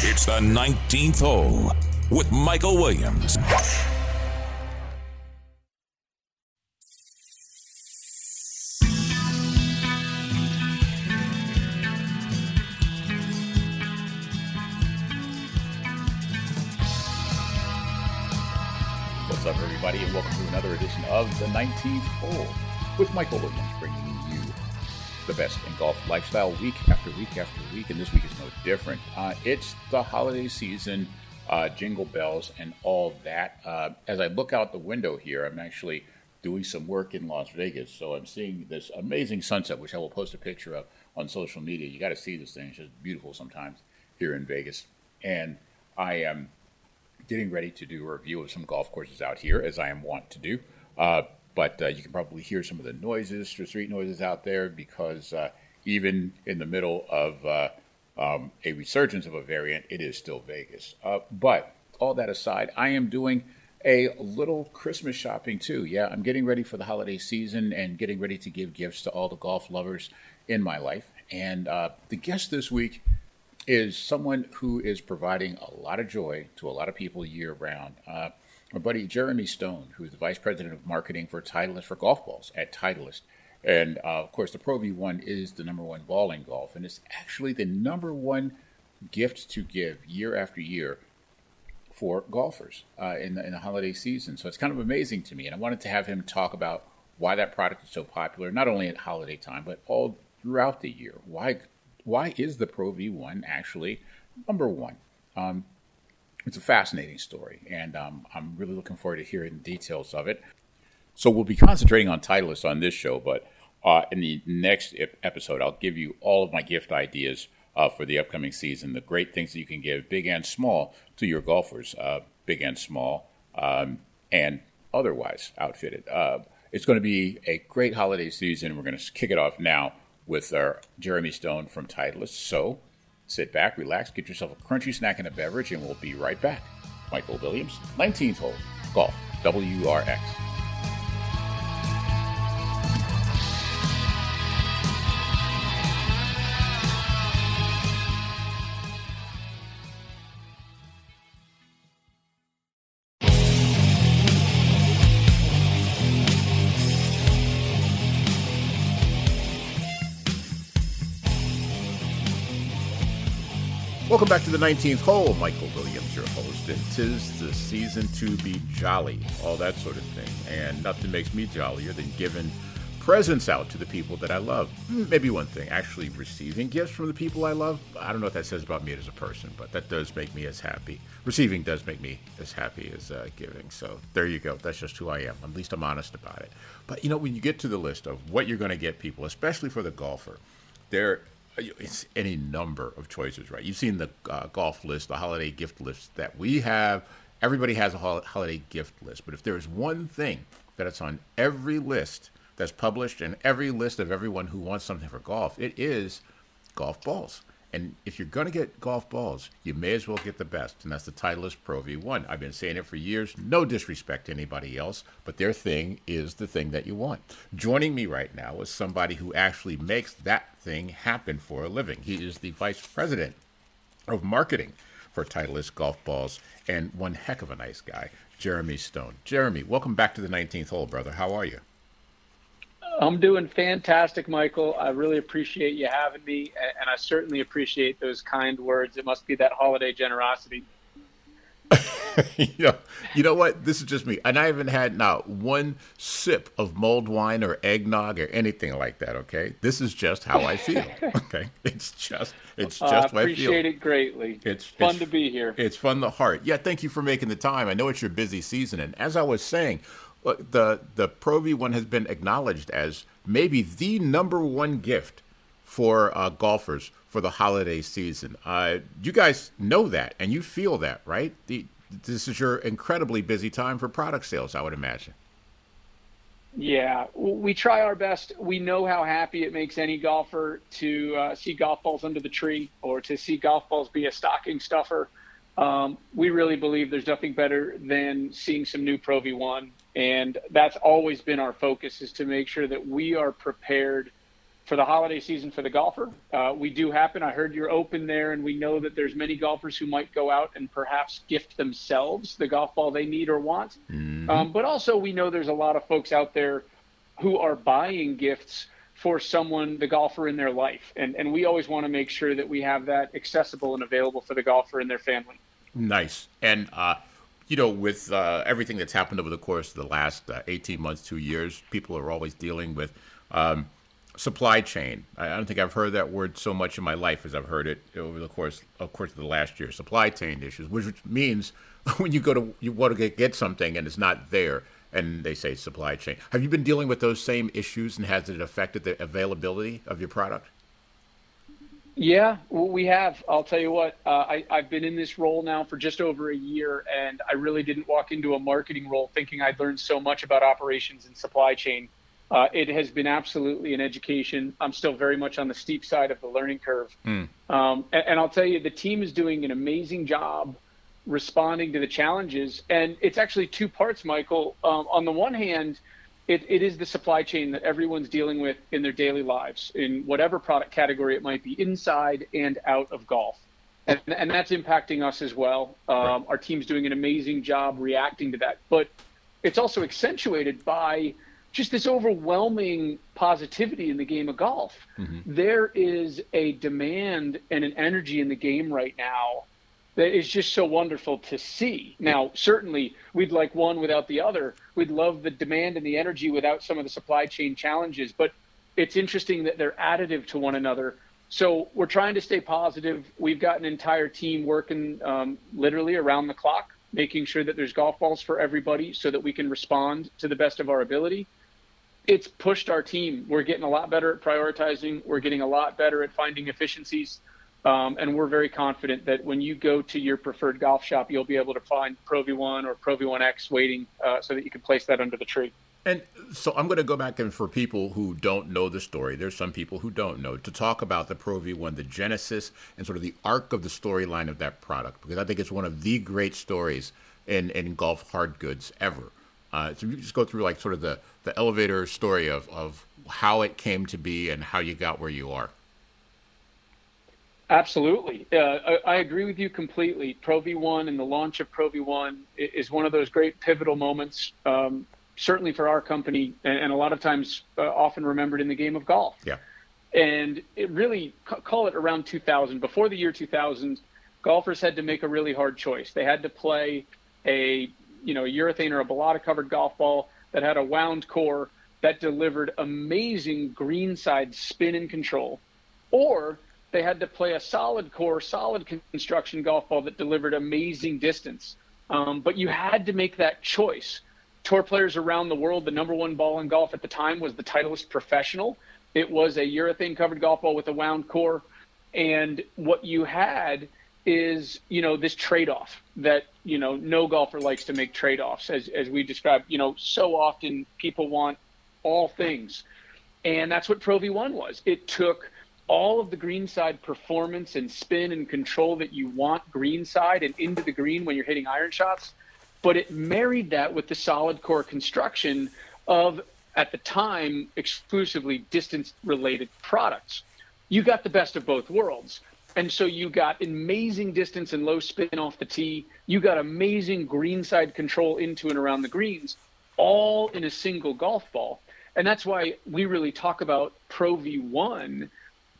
It's the 19th hole with Michael Williams. What's up, everybody, and welcome to another edition of the 19th hole with Michael Williams, bringing the best in golf lifestyle week after week after week, and this week is no different. Uh, it's the holiday season, uh, jingle bells, and all that. Uh, as I look out the window here, I'm actually doing some work in Las Vegas, so I'm seeing this amazing sunset, which I will post a picture of on social media. You got to see this thing; it's just beautiful sometimes here in Vegas, and I am getting ready to do a review of some golf courses out here, as I am wont to do. Uh, but uh, you can probably hear some of the noises, street noises out there, because uh, even in the middle of uh, um, a resurgence of a variant, it is still Vegas. Uh, but all that aside, I am doing a little Christmas shopping too. Yeah, I'm getting ready for the holiday season and getting ready to give gifts to all the golf lovers in my life. And uh, the guest this week is someone who is providing a lot of joy to a lot of people year round. My buddy Jeremy Stone, who's the vice president of marketing for Titleist for golf balls at Titleist. And uh, of course, the Pro V1 is the number one ball in golf, and it's actually the number one gift to give year after year for golfers uh, in, the, in the holiday season. So it's kind of amazing to me. And I wanted to have him talk about why that product is so popular, not only at holiday time, but all throughout the year. Why why is the Pro V1 actually number one? Um, it's a fascinating story, and um, I'm really looking forward to hearing the details of it. So we'll be concentrating on Titleist on this show, but uh, in the next episode, I'll give you all of my gift ideas uh, for the upcoming season, the great things that you can give, big and small, to your golfers, uh, big and small, um, and otherwise outfitted. Uh, it's going to be a great holiday season. We're going to kick it off now with our Jeremy Stone from Titleist. So sit back, relax, get yourself a crunchy snack and a beverage, and we'll be right back. Michael Williams, 19th hole, golf, WRX. Welcome back to the 19th hole. Michael Williams, your host, and tis the season to be jolly, all that sort of thing. And nothing makes me jollier than giving presents out to the people that I love. Maybe one thing, actually receiving gifts from the people I love. I don't know what that says about me as a person, but that does make me as happy. Receiving does make me as happy as uh, giving. So there you go. That's just who I am. At least I'm honest about it. But you know, when you get to the list of what you're going to get people, especially for the golfer, there it's any number of choices, right? You've seen the uh, golf list, the holiday gift list that we have. Everybody has a holiday gift list, but if there is one thing that it's on every list that's published and every list of everyone who wants something for golf, it is golf balls. And if you're going to get golf balls, you may as well get the best, and that's the Titleist Pro V1. I've been saying it for years. No disrespect to anybody else, but their thing is the thing that you want. Joining me right now is somebody who actually makes that thing happen for a living. He is the vice president of marketing for Titleist golf balls, and one heck of a nice guy, Jeremy Stone. Jeremy, welcome back to the 19th hole, brother. How are you? I'm doing fantastic, Michael. I really appreciate you having me, and I certainly appreciate those kind words. It must be that holiday generosity. you, know, you know what? This is just me, and I haven't had not one sip of mulled wine or eggnog or anything like that. Okay, this is just how I feel. Okay, it's just it's just uh, I appreciate it greatly. It's fun it's, to be here. It's fun the heart. Yeah, thank you for making the time. I know it's your busy season, and as I was saying, the the Pro V1 has been acknowledged as maybe the number one gift for uh, golfers for the holiday season. Uh, you guys know that and you feel that, right? The, this is your incredibly busy time for product sales, I would imagine. Yeah, we try our best. We know how happy it makes any golfer to uh, see golf balls under the tree or to see golf balls be a stocking stuffer. Um, we really believe there's nothing better than seeing some new Pro V1 and that's always been our focus is to make sure that we are prepared for the holiday season for the golfer. Uh, we do happen. I heard you're open there, and we know that there's many golfers who might go out and perhaps gift themselves the golf ball they need or want. Mm-hmm. Um, but also, we know there's a lot of folks out there who are buying gifts for someone, the golfer in their life, and and we always want to make sure that we have that accessible and available for the golfer and their family. Nice, and. Uh, you know, with uh, everything that's happened over the course of the last uh, 18 months, two years, people are always dealing with um, supply chain. I don't think I've heard that word so much in my life as I've heard it over the course of course of the last year. Supply chain issues, which means when you go to you want to get, get something and it's not there, and they say supply chain. Have you been dealing with those same issues, and has it affected the availability of your product? Yeah, we have. I'll tell you what, uh, I, I've been in this role now for just over a year, and I really didn't walk into a marketing role thinking I'd learned so much about operations and supply chain. Uh, it has been absolutely an education. I'm still very much on the steep side of the learning curve. Mm. Um, and, and, I'll tell you, the team is doing an amazing job responding to the challenges. And it's actually two parts, Michael. Um, on the one hand, it, it is the supply chain that everyone's dealing with in their daily lives, in whatever product category it might be, inside and out of golf. And, and that's impacting us as well. Um, right. Our team's doing an amazing job reacting to that. But it's also accentuated by – just this overwhelming positivity in the game of golf. Mm-hmm. There is a demand and an energy in the game right now that is just so wonderful to see. Now, certainly, we'd like one without the other. We'd love the demand and the energy without some of the supply chain challenges, but it's interesting that they're additive to one another. So we're trying to stay positive. We've got an entire team working um, literally around the clock, making sure that there's golf balls for everybody so that we can respond to the best of our ability it's pushed our team. We're getting a lot better at prioritizing. We're getting a lot better at finding efficiencies. Um, and we're very confident that when you go to your preferred golf shop, you'll be able to find Pro V1 or Pro V1X waiting uh, so that you can place that under the tree. And so I'm going to go back and for people who don't know the story, there's some people who don't know, to talk about the Pro V1, the genesis and sort of the arc of the storyline of that product, because I think it's one of the great stories in, in golf hard goods ever. Uh, so you just go through like sort of the, the elevator story of, of how it came to be and how you got where you are. Absolutely. Uh, I, I, agree with you completely. Pro V1 and the launch of Pro V1 is one of those great pivotal moments, um, certainly for our company, and, and a lot of times uh, often remembered in the game of golf. Yeah. And it really, call it around 2000, before the year 2000, golfers had to make a really hard choice. They had to play a you know, a urethane or a balata covered golf ball that had a wound core that delivered amazing greenside spin and control, or they had to play a solid core, solid construction golf ball that delivered amazing distance. Um, but you had to make that choice. Tour players around the world, the number one ball in golf at the time was the Titleist Professional. It was a urethane covered golf ball with a wound core. And what you had is you know this trade-off that you know no golfer likes to make trade-offs as as we described you know so often people want all things and that's what pro v1 was it took all of the greenside performance and spin and control that you want greenside and into the green when you're hitting iron shots but it married that with the solid core construction of at the time exclusively distance related products you got the best of both worlds and so you got amazing distance and low spin off the tee. You got amazing greenside control into and around the greens, all in a single golf ball. And that's why we really talk about Pro V1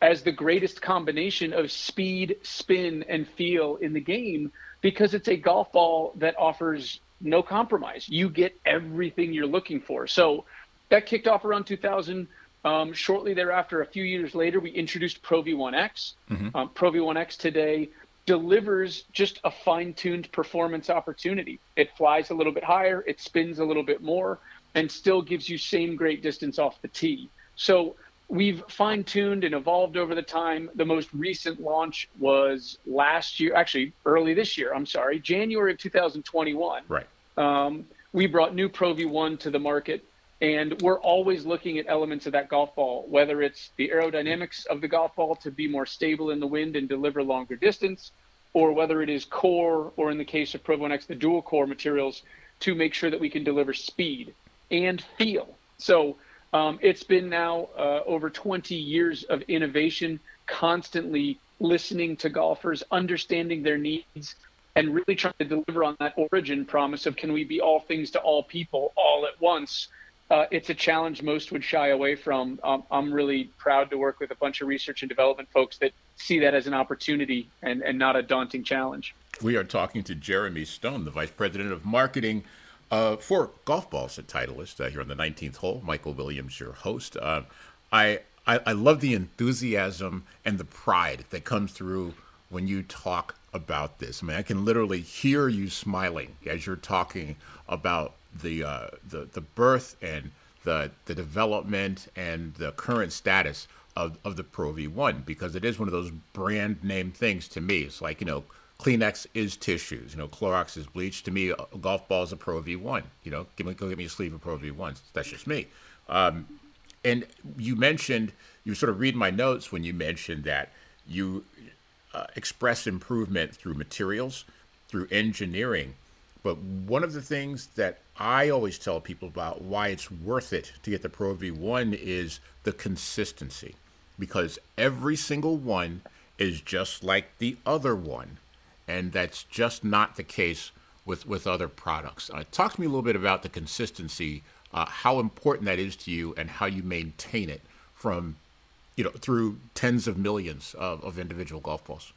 as the greatest combination of speed, spin, and feel in the game because it's a golf ball that offers no compromise. You get everything you're looking for. So that kicked off around 2000. Um, shortly thereafter, a few years later, we introduced Pro V1X. Mm-hmm. Um, Pro V1X today delivers just a fine tuned performance opportunity. It flies a little bit higher, it spins a little bit more, and still gives you same great distance off the tee. So we've fine tuned and evolved over the time. The most recent launch was last year, actually early this year. I'm sorry, January of 2021. Right. Um, we brought new Pro V1 to the market. And we're always looking at elements of that golf ball, whether it's the aerodynamics of the golf ball to be more stable in the wind and deliver longer distance, or whether it is core, or in the case of Pro V1X, the dual core materials to make sure that we can deliver speed and feel. So Um, it's been now uh, over 20 years of innovation, constantly listening to golfers, understanding their needs, and really trying to deliver on that origin promise of can we be all things to all people all at once. Uh, it's a challenge most would shy away from. Um, I'm really proud to work with a bunch of research and development folks that see that as an opportunity and, and not a daunting challenge. We are talking to Jeremy Stone, the Vice President of Marketing uh, for Golf Balls at Titleist uh, here on the 19th hole. Michael Williams, your host. Uh, I, I, I love the enthusiasm and the pride that comes through when you talk about this. I mean, I can literally hear you smiling as you're talking about the uh, the the birth and the the development and the current status of, of the Pro V1 because it is one of those brand name things to me. It's like you know Kleenex is tissues. You know, Clorox is bleach. To me, a golf ball is a Pro V1. You know, give me, go get me a sleeve of Pro V1s. That's just me. Um, and you mentioned, you sort of read my notes when you mentioned that you uh, express improvement through materials, through engineering. But one of the things that I always tell people about why it's worth it to get the Pro V1 is the consistency. Because every single one is just like the other one and that's just not the case with with other products. Uh, talk to me a little bit about the consistency, uh, how important that is to you, and how you maintain it from, you know, through tens of millions of, of individual golf balls.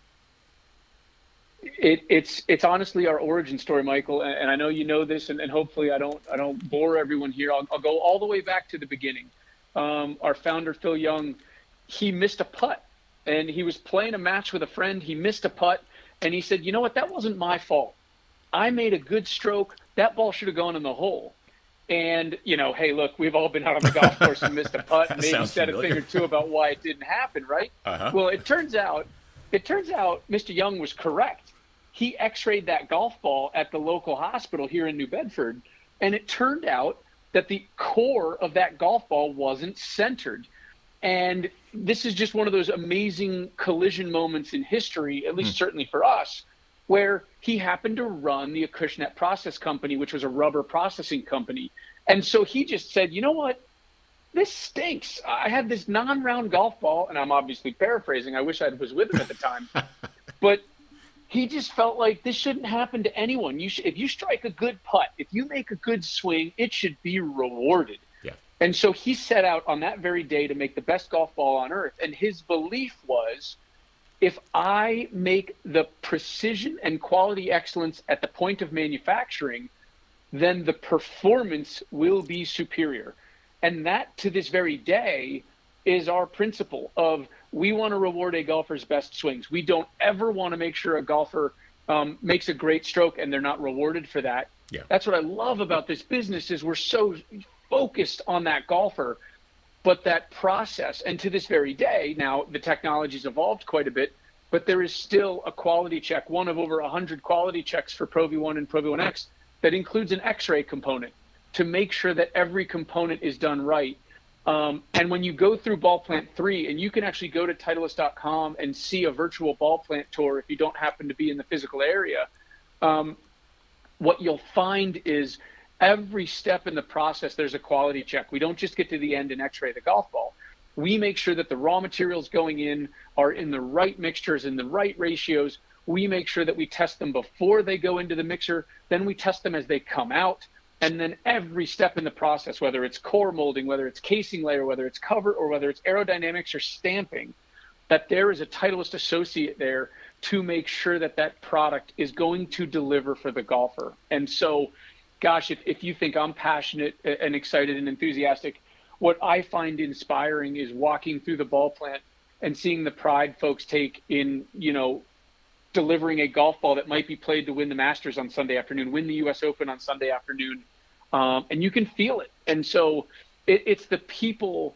It, it's it's honestly our origin story, Michael, and, and I know you know this, and, and, hopefully I don't I don't bore everyone here. I'll, I'll go all the way back to the beginning. Um, our founder Phil Young, he missed a putt, and he was playing a match with a friend. He missed a putt and he said, you know what? That wasn't my fault. I made a good stroke. That ball should have gone in the hole. And, you know, hey, look, we've all been out on the golf course and missed a putt and maybe said familiar. a thing or two about why it didn't happen, right? Uh-huh. Well, it turns out, it turns out Mr. Young was correct. He x-rayed that golf ball at the local hospital here in New Bedford, and it turned out that the core of that golf ball wasn't centered. And this is just one of those amazing collision moments in history, at least mm. certainly for us, where he happened to run the Acushnet Process Company, which was a rubber processing company. And so he just said, you know what? This stinks. I had this non round golf ball, and I'm obviously paraphrasing. I wish I was with him at the time. but he just felt like this shouldn't happen to anyone. You should, if you strike a good putt, if you make a good swing, it should be rewarded. And so he set out on that very day to make the best golf ball on earth. And his belief was if I make the precision and quality excellence at the point of manufacturing, then the performance will be superior. And that to this very day is our principle of we want to reward a golfer's best swings. We don't ever want to make sure a golfer um, makes a great stroke and they're not rewarded for that. Yeah. That's what I love about this business is we're so focused on that golfer but that process and to this very day now the technology's evolved quite a bit but there is still a quality check one of over 100 quality checks for pro v1 and pro v1x that includes an x-ray component to make sure that every component is done right. Um, and when you go through ball plant 3 and you can actually go to titleist.com and see a virtual ball plant tour if you don't happen to be in the physical area um, what you'll find is every step in the process, there's a quality check. We don't just get to the end and x ray the golf ball. We make sure that the raw materials going in are in the right mixtures, in the right ratios. We make sure that we test them before they go into the mixer. Then we test them as they come out. And then every step in the process, whether it's core molding, whether it's casing layer, whether it's cover, or whether it's aerodynamics or stamping, that there is a Titleist associate there to make sure that that product is going to deliver for the golfer. And so gosh, if, if you think I'm passionate and excited and enthusiastic, what I find inspiring is walking through the ball plant and seeing the pride folks take in, you know, delivering a golf ball that might be played to win the Masters on Sunday afternoon, win the U.S. Open on Sunday afternoon, um, and you can feel it. And so it, it's the people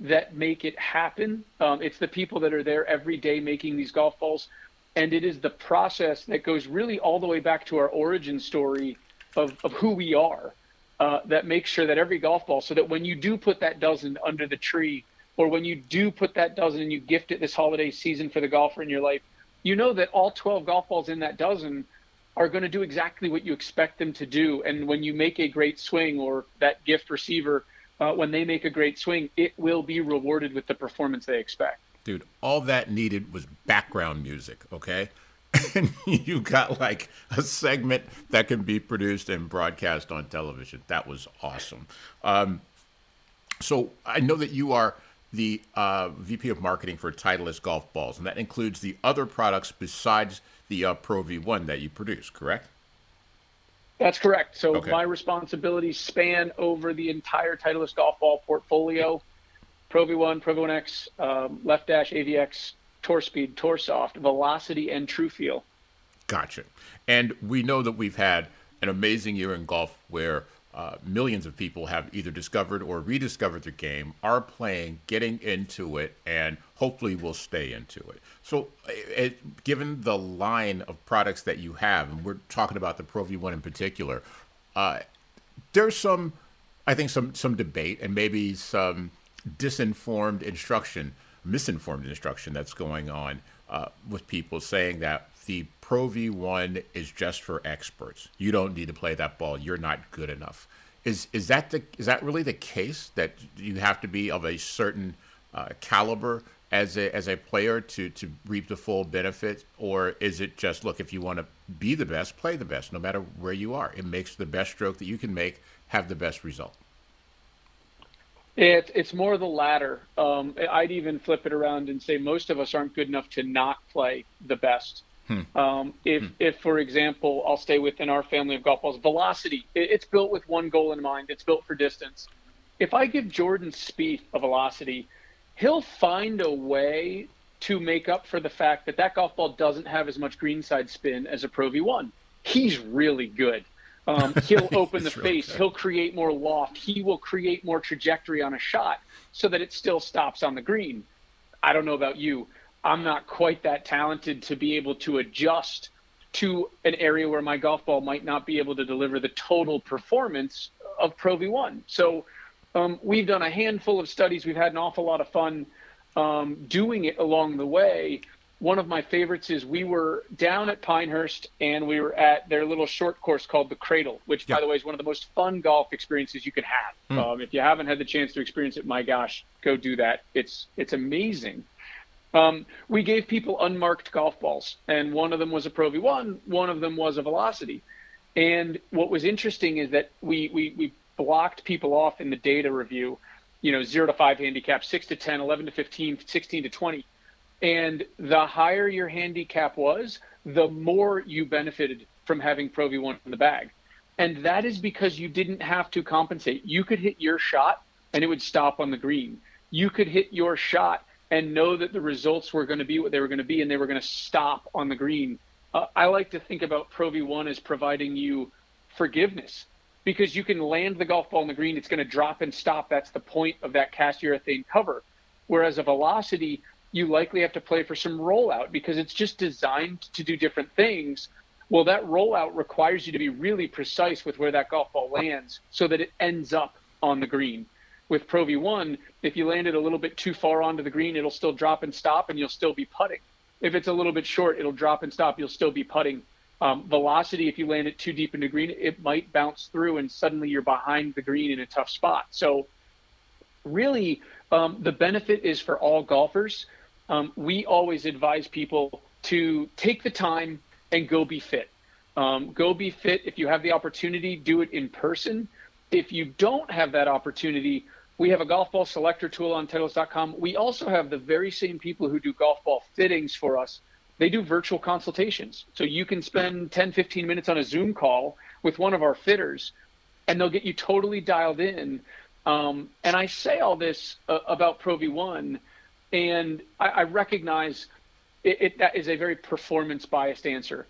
that make it happen. Um, it's the people that are there every day making these golf balls, and it is the process that goes really all the way back to our origin story of, of who we are uh, that makes sure that every golf ball, so that when you do put that dozen under the tree, or when you do put that dozen and you gift it this holiday season for the golfer in your life, you know that all 12 golf balls in that dozen are going to do exactly what you expect them to do. And when you make a great swing or that gift receiver uh, when they make a great swing, it will be rewarded with the performance they expect. Dude, all that needed was background music, okay? and you got like a segment that can be produced and broadcast on television. That was awesome. Um, so I know that you are the uh, VP of marketing for Titleist golf balls, and that includes the other products besides the uh, Pro V1 that you produce, correct? That's correct. So okay. my responsibilities span over the entire Titleist golf ball portfolio: Pro V1, Pro V1X, um, Left Dash, AVX, Tour Speed, Tour Soft, Velocity, and TruFeel. Gotcha. And we know that we've had an amazing year in golf where uh, millions of people have either discovered or rediscovered the game, are playing, getting into it, and hopefully will stay into it. So, it, given the line of products that you have, and we're talking about the Pro V1 in particular, uh, there's some, I think, some some debate and maybe some disinformed instruction, misinformed instruction that's going on uh, with people saying that the Pro V1 is just for experts. You don't need to play that ball. You're not good enough. Is is that the is that really the case that you have to be of a certain uh, caliber as a as a player to to reap the full benefit, or is it just look if you want to be the best, play the best, no matter where you are? It makes the best stroke that you can make have the best result. It, it's more the latter. Um, I'd even flip it around and say most of us aren't good enough to not play the best. Hmm. Um, if, hmm. if, for example, I'll stay within our family of golf balls, velocity, it, it's built with one goal in mind. It's built for distance. If I give Jordan Spieth a velocity, he'll find a way to make up for the fact that that golf ball doesn't have as much greenside spin as a Pro V1. He's really good. Um, he'll open the face. Good. He'll create more loft. He will create more trajectory on a shot so that it still stops on the green. I don't know about you. I'm not quite that talented to be able to adjust to an area where my golf ball might not be able to deliver the total performance of Pro V1. So um, we've done a handful of studies. We've had an awful lot of fun um, doing it along the way. One of my favorites is we were down at Pinehurst and we were at their little short course called the Cradle, which, by the way, is one of the most fun golf experiences you can have. Mm. Um, if you haven't had the chance to experience it, my gosh, go do that. It's it's amazing. Um, we gave people unmarked golf balls, and one of them was a Pro V1, one of them was a Velocity. And what was interesting is that we, we, we blocked people off in the data review, you know, zero to five handicap, six to 10, 11 to 15, 16 to 20. And the higher your handicap was, the more you benefited from having Pro V1 in the bag. And that is because you didn't have to compensate. You could hit your shot and it would stop on the green. You could hit your shot and know that the results were going to be what they were going to be and they were going to stop on the green. Uh, I like to think about Pro V1 as providing you forgiveness because you can land the golf ball on the green, it's going to drop and stop. That's the point of that cast urethane cover. Whereas a velocity, you likely have to play for some rollout because it's just designed to do different things. Well, that rollout requires you to be really precise with where that golf ball lands so that it ends up on the green with Pro V1, if you land it a little bit too far onto the green, it'll still drop and stop, and you'll still be putting. If it's a little bit short, it'll drop and stop. You'll still be putting. Um, velocity, if you land it too deep into green, it might bounce through, and suddenly you're behind the green in a tough spot. So, really, um, the benefit is for all golfers. Um, we always advise people to take the time and go be fit. Um, go be fit. If you have the opportunity, do it in person. If you don't have that opportunity, we have a golf ball selector tool on Titleist.com. We also have the very same people who do golf ball fittings for us. They do virtual consultations. So you can spend 10, 15 minutes on a Zoom call with one of our fitters, and they'll get you totally dialed in. Um, and I say all this uh, about Pro V1, and I, I recognize it, it, that is a very performance biased answer.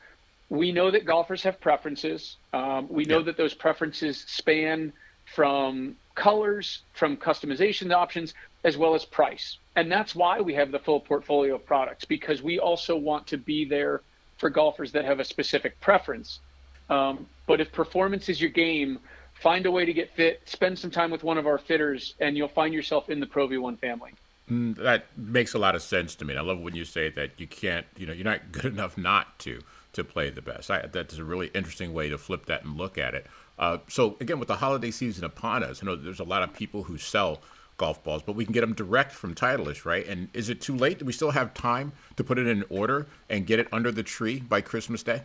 We know that golfers have preferences. Um, we know that those preferences span from colors, from customization options, as well as price. And that's why we have the full portfolio of products because we also want to be there for golfers that have a specific preference. Um, but if performance is your game, find a way to get fit, spend some time with one of our fitters, and you'll find yourself in the Pro V1 family. Mm, that makes a lot of sense to me. I love when you say that you can't, you know, you're not good enough not to. to play the best. I, that's a really interesting way to flip that and look at it. Uh, so again, with the holiday season upon us, I know there's a lot of people who sell golf balls, but we can get them direct from Titleist, right? And is it too late? Do we still have time to put it in order and get it under the tree by Christmas Day?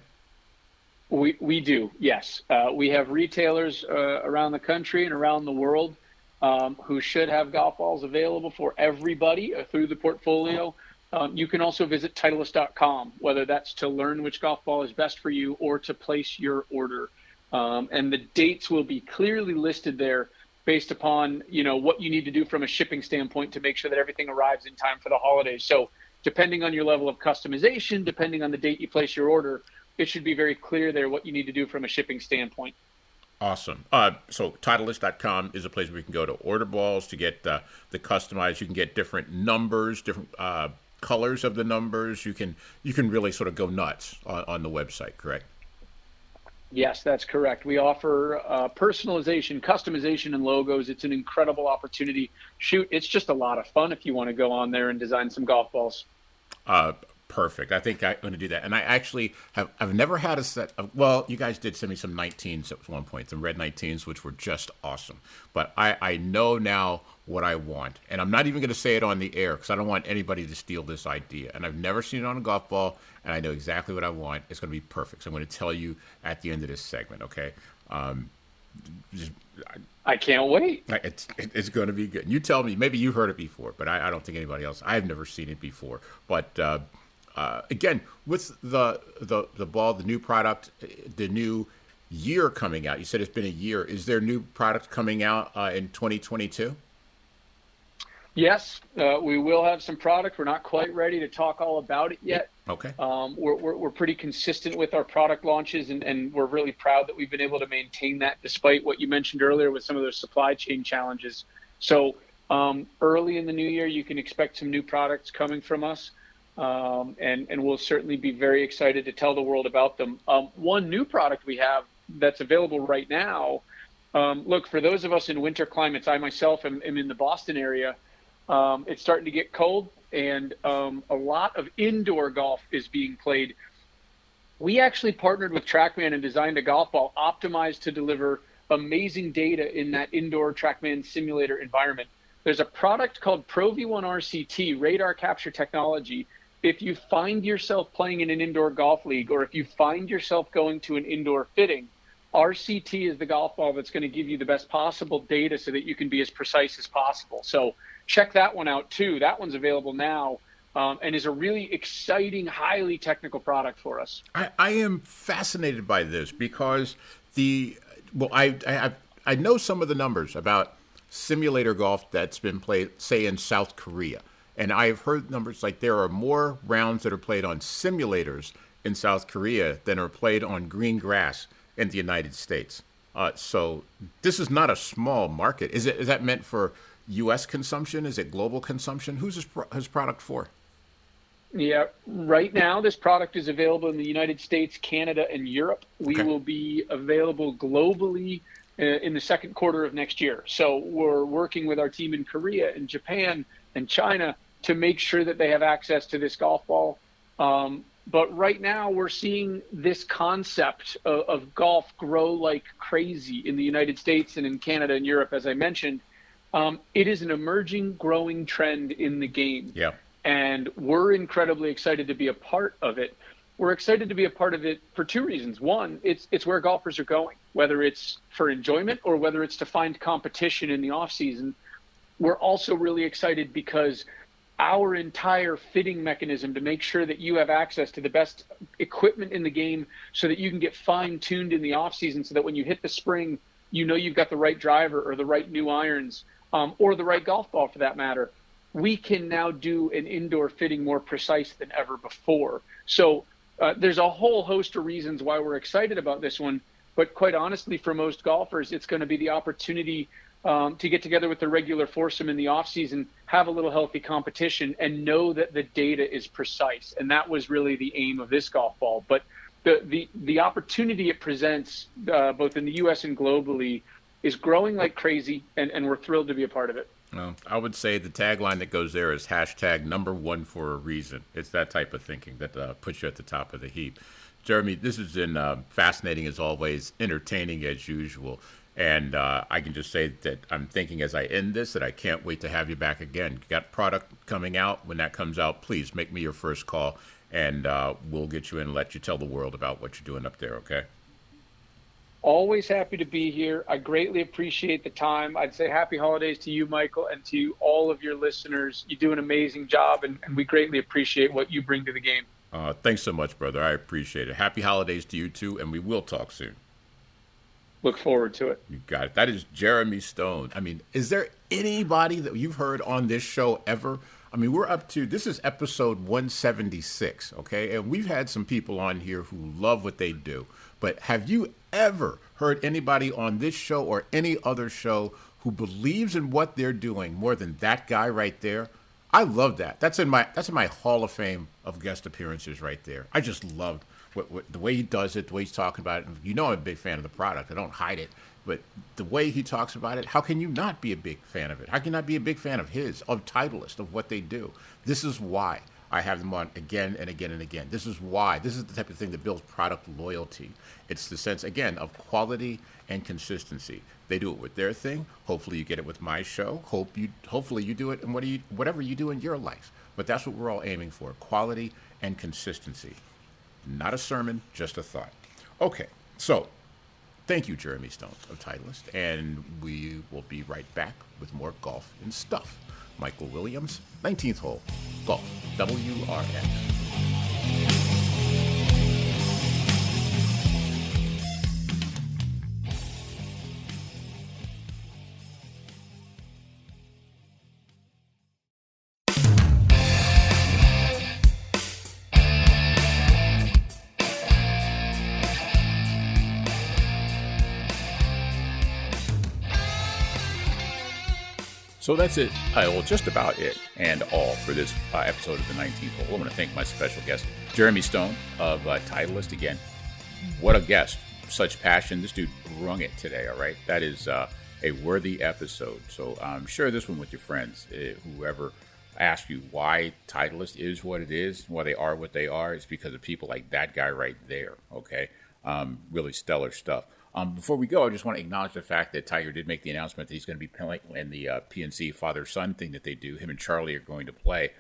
We we do, yes. Uh, we have retailers uh, around the country and around the world um, who should have golf balls available for everybody uh, through the portfolio. Um, you can also visit Titleist.com, whether that's to learn which golf ball is best for you or to place your order. Um, and the dates will be clearly listed there based upon you know what you need to do from a shipping standpoint to make sure that everything arrives in time for the holidays. So depending on your level of customization, depending on the date you place your order, it should be very clear there what you need to do from a shipping standpoint. Awesome. Uh, so Titleist.com is a place where you can go to order balls to get uh, the customized. You can get different numbers, different uh, colors of the numbers. You can you can really sort of go nuts on, on the website. Correct. Yes, that's correct. We offer uh, personalization, customization, and logos. It's an incredible opportunity. Shoot, it's just a lot of fun if you want to go on there and design some golf balls. Uh, perfect. I think I'm going to do that. And I actually have I've never had a set of well, you guys did send me some 19s at one point, some red 19s, which were just awesome. But I I know now what I want, and I'm not even going to say it on the air because I don't want anybody to steal this idea. And I've never seen it on a golf ball, and I know exactly what I want. It's going to be perfect. So I'm going to tell you at the end of this segment. Okay. Um, just, I, I, can't wait. It's it's going to be good. You tell me. Maybe you've heard it before, but I, I don't think anybody else. I've never seen it before. But uh, uh, again, with the, the the ball, the new product, the new year coming out. You said it's been a year. Is there new product coming out uh, in 2022? Yes, uh, we will have some product. We're not quite ready to talk all about it yet. Okay. Um, we're, we're, we're, pretty consistent with our product launches, and, and we're really proud that we've been able to maintain that despite what you mentioned earlier with some of those supply chain challenges. So, um, early in the new year, you can expect some new products coming from us. Um, and, and we'll certainly be very excited to tell the world about them. Um, one new product we have that's available right now. Um, look, for those of us in winter climates, I myself am, am in the Boston area. Um, it's starting to get cold, and um, a lot of indoor golf is being played. We actually partnered with TrackMan and designed a golf ball optimized to deliver amazing data in that indoor TrackMan simulator environment. There's a product called Pro V1 RCT, radar capture technology, if you find yourself playing in an indoor golf league or if you find yourself going to an indoor fitting, RCT is the golf ball that's going to give you the best possible data so that you can be as precise as possible. So check that one out too. That one's available now. Um, and is a really exciting, highly technical product for us. I, I am fascinated by this because the well, I, I I know some of the numbers about simulator golf that's been played, say in South Korea, and I've heard numbers like there are more rounds that are played on simulators in South Korea than are played on green grass in the United States. Uh, so this is not a small market. Is it? Is that meant for U.S. consumption? Is it global consumption? Who's this, pro- his product for? Yeah, right now this product is available in the United States, Canada, and Europe. We okay. will be available globally uh, in the second quarter of next year. So we're working with our team in Korea and Japan and China to make sure that they have access to this golf ball. Um, but right now, we're seeing this concept of, of, golf grow like crazy in the United States and in Canada and Europe, as I mentioned. Um, it is an emerging, growing trend in the game. Yeah. And we're incredibly excited to be a part of it. We're excited to be a part of it for two reasons. One, it's it's where golfers are going, whether it's for enjoyment or whether it's to find competition in the off season. We're also really excited because our entire fitting mechanism to make sure that you have access to the best equipment in the game so that you can get fine tuned in the off season so that when you hit the spring you know you've got the right driver or the right new irons um, or the right golf ball for that matter. We can now do an indoor fitting more precise than ever before. So uh, there's a whole host of reasons why we're excited about this one but quite honestly for most golfers it's going to be the opportunity um, to get together with the regular foursome in the off season, have a little healthy competition, and know that the data is precise. And that was really the aim of this golf ball. But the the the opportunity it presents, uh, both in the U.S. and globally, is growing like crazy, and, and we're thrilled to be a part of it. Well, I would say the tagline that goes there is hashtag number one for a reason. It's that type of thinking that uh, puts you at the top of the heap. Jeremy, this has been uh, fascinating as always, entertaining as usual. And uh, I can just say that I'm thinking as I end this that I can't wait to have you back again. You got product coming out. When that comes out, please make me your first call, and uh, we'll get you in and let you tell the world about what you're doing up there. Okay? Always happy to be here. I greatly appreciate the time. I'd say happy holidays to you, Michael, and to all of your listeners. You do an amazing job, and, and we greatly appreciate what you bring to the game. Uh, thanks so much, brother. I appreciate it. Happy holidays to you too, and we will talk soon. Look forward to it. You got it. That is Jeremy Stone. I mean, is there anybody that you've heard on this show ever? I mean, we're up to this is episode 176, okay? And we've had some people on here who love what they do. But have you ever heard anybody on this show or any other show who believes in what they're doing more than that guy right there? I love that. That's in my that's in my Hall of Fame of guest appearances right there. I just love what, what, the way he does it, the way he's talking about it. You know, I'm a big fan of the product. I don't hide it, but the way he talks about it, how can you not be a big fan of it? How can you not be a big fan of his, of Titleist, of what they do? This is why I have them on again and again and again. This is why. This is the type of thing that builds product loyalty. It's the sense again of quality and consistency. They do it with their thing. Hopefully, you get it with my show. Hope you. Hopefully, you do it in what do you, whatever you do in your life. But that's what we're all aiming for: quality and consistency. Not a sermon, just a thought. Okay, so thank you, Jeremy Stone of Titleist, and we will be right back with more golf and stuff. Michael Williams, 19th hole, golf, WRX. So that's it. Uh, well, just about it and all for this uh, episode of the 19th hole. I want to thank my special guest, Jeremy Stone of uh, Titleist. Again, what a guest. Such passion. This dude rung it today, all right? That is uh, a worthy episode. So um, share this one with your friends. Uh, whoever asks you why Titleist is what it is, why they are what they are, it's because of people like that guy right there, okay? Um, really stellar stuff. Um, before we go, I just want to acknowledge the fact that Tiger did make the announcement that he's going to be playing in the uh, PNC father son thing that they do. Him and Charlie are going to play.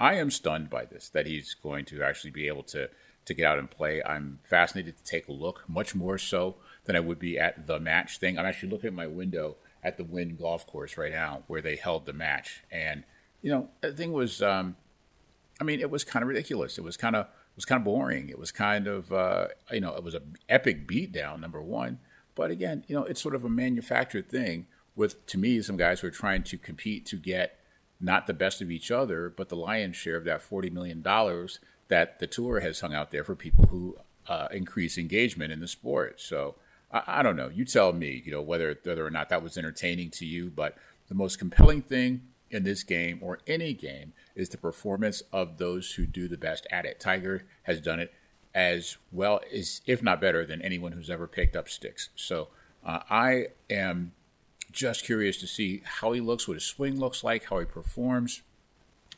I am stunned by this that he's going to actually be able to to get out and play. I'm fascinated to take a look, much more so than I would be at the match thing. I'm actually looking at my window at the Wynn Golf Course right now where they held the match, and you know the thing was, um, I mean, it was kind of ridiculous. It was kind of was kind of boring. It was kind of, uh, you know, it was an epic beatdown, number one. But again, you know, it's sort of a manufactured thing with, to me, some guys who are trying to compete to get not the best of each other, but the lion's share of that $40 million that the tour has hung out there for people who uh, increase engagement in the sport. So I, I don't know. You tell me, you know, whether, whether or not that was entertaining to you, but the most compelling thing in this game or any game is the performance of those who do the best at it. Tiger has done it as well as, if not better, than anyone who's ever picked up sticks. So uh, I am just curious to see how he looks, what his swing looks like, how he performs.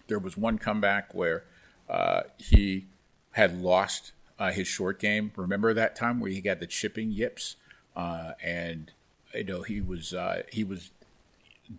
There was one comeback where uh, he had lost uh, his short game. Remember that time where he got the chipping yips, uh, and you know he was uh, he was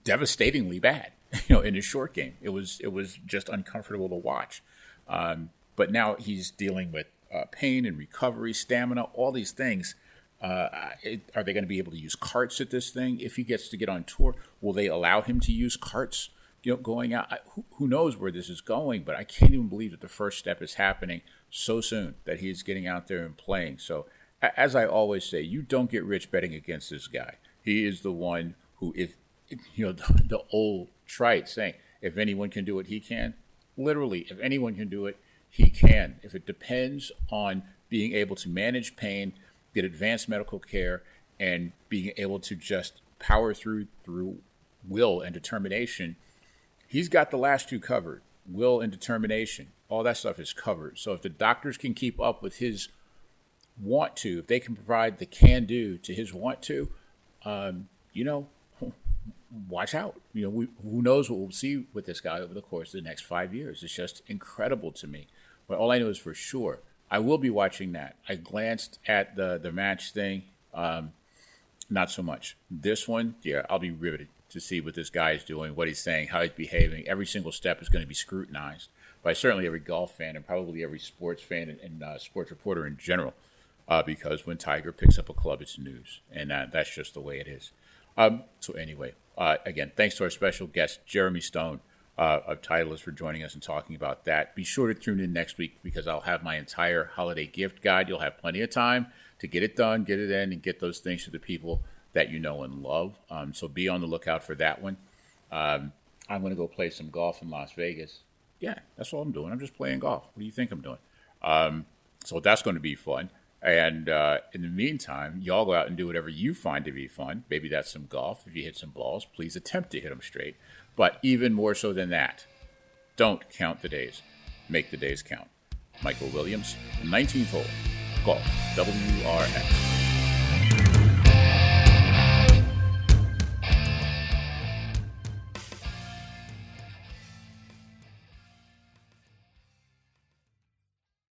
devastatingly bad. You know, in his short game, it was it was just uncomfortable to watch. Um, but now he's dealing with uh, pain and recovery, stamina, all these things. Uh, it, are they going to be able to use carts at this thing? If he gets to get on tour, will they allow him to use carts? You know, going out. I, who, who, knows where this is going? But I can't even believe that the first step is happening so soon that he's getting out there and playing. So, as I always say, you don't get rich betting against this guy. He is the one who, if you know, the, the old trite saying, if anyone can do it, he can. Literally, if anyone can do it, he can. If it depends on being able to manage pain, get advanced medical care, and being able to just power through through will and determination, he's got the last two covered. Will and determination, all that stuff is covered. So if the doctors can keep up with his want to, if they can provide the can do to his want to, um, you know, watch out. You know, we, who knows what we'll see with this guy over the course of the next five years. It's just incredible to me. But all I know is for sure, I will be watching that. I glanced at the the match thing. Um, not so much. This one, yeah, I'll be riveted to see what this guy is doing, what he's saying, how he's behaving. Every single step is going to be scrutinized by certainly every golf fan and probably every sports fan and, and uh, sports reporter in general. Uh, because when Tiger picks up a club, it's news, and that's just the way it is. Um, so anyway, uh, again, thanks to our special guest Jeremy Stone uh, of Titleist for joining us and talking about that. Be sure to tune in next week because I'll have my entire holiday gift guide. You'll have plenty of time to get it done, get it in, and get those things to the people that you know and love. Um, so be on the lookout for that one. Um, I'm going to go play some golf in Las Vegas. Yeah, that's all I'm doing. I'm just playing golf. What do you think I'm doing? Um, so that's going to be fun. And uh, in the meantime, y'all go out and do whatever you find to be fun. Maybe that's some golf. If you hit some balls, please attempt to hit them straight. But even more so than that, don't count the days. Make the days count. Michael Williams, 19th hole, golf, WRX.